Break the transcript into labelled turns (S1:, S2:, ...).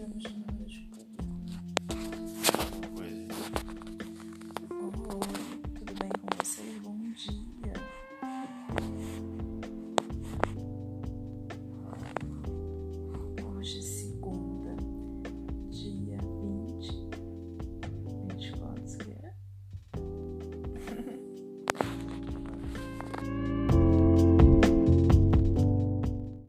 S1: 虽是很好。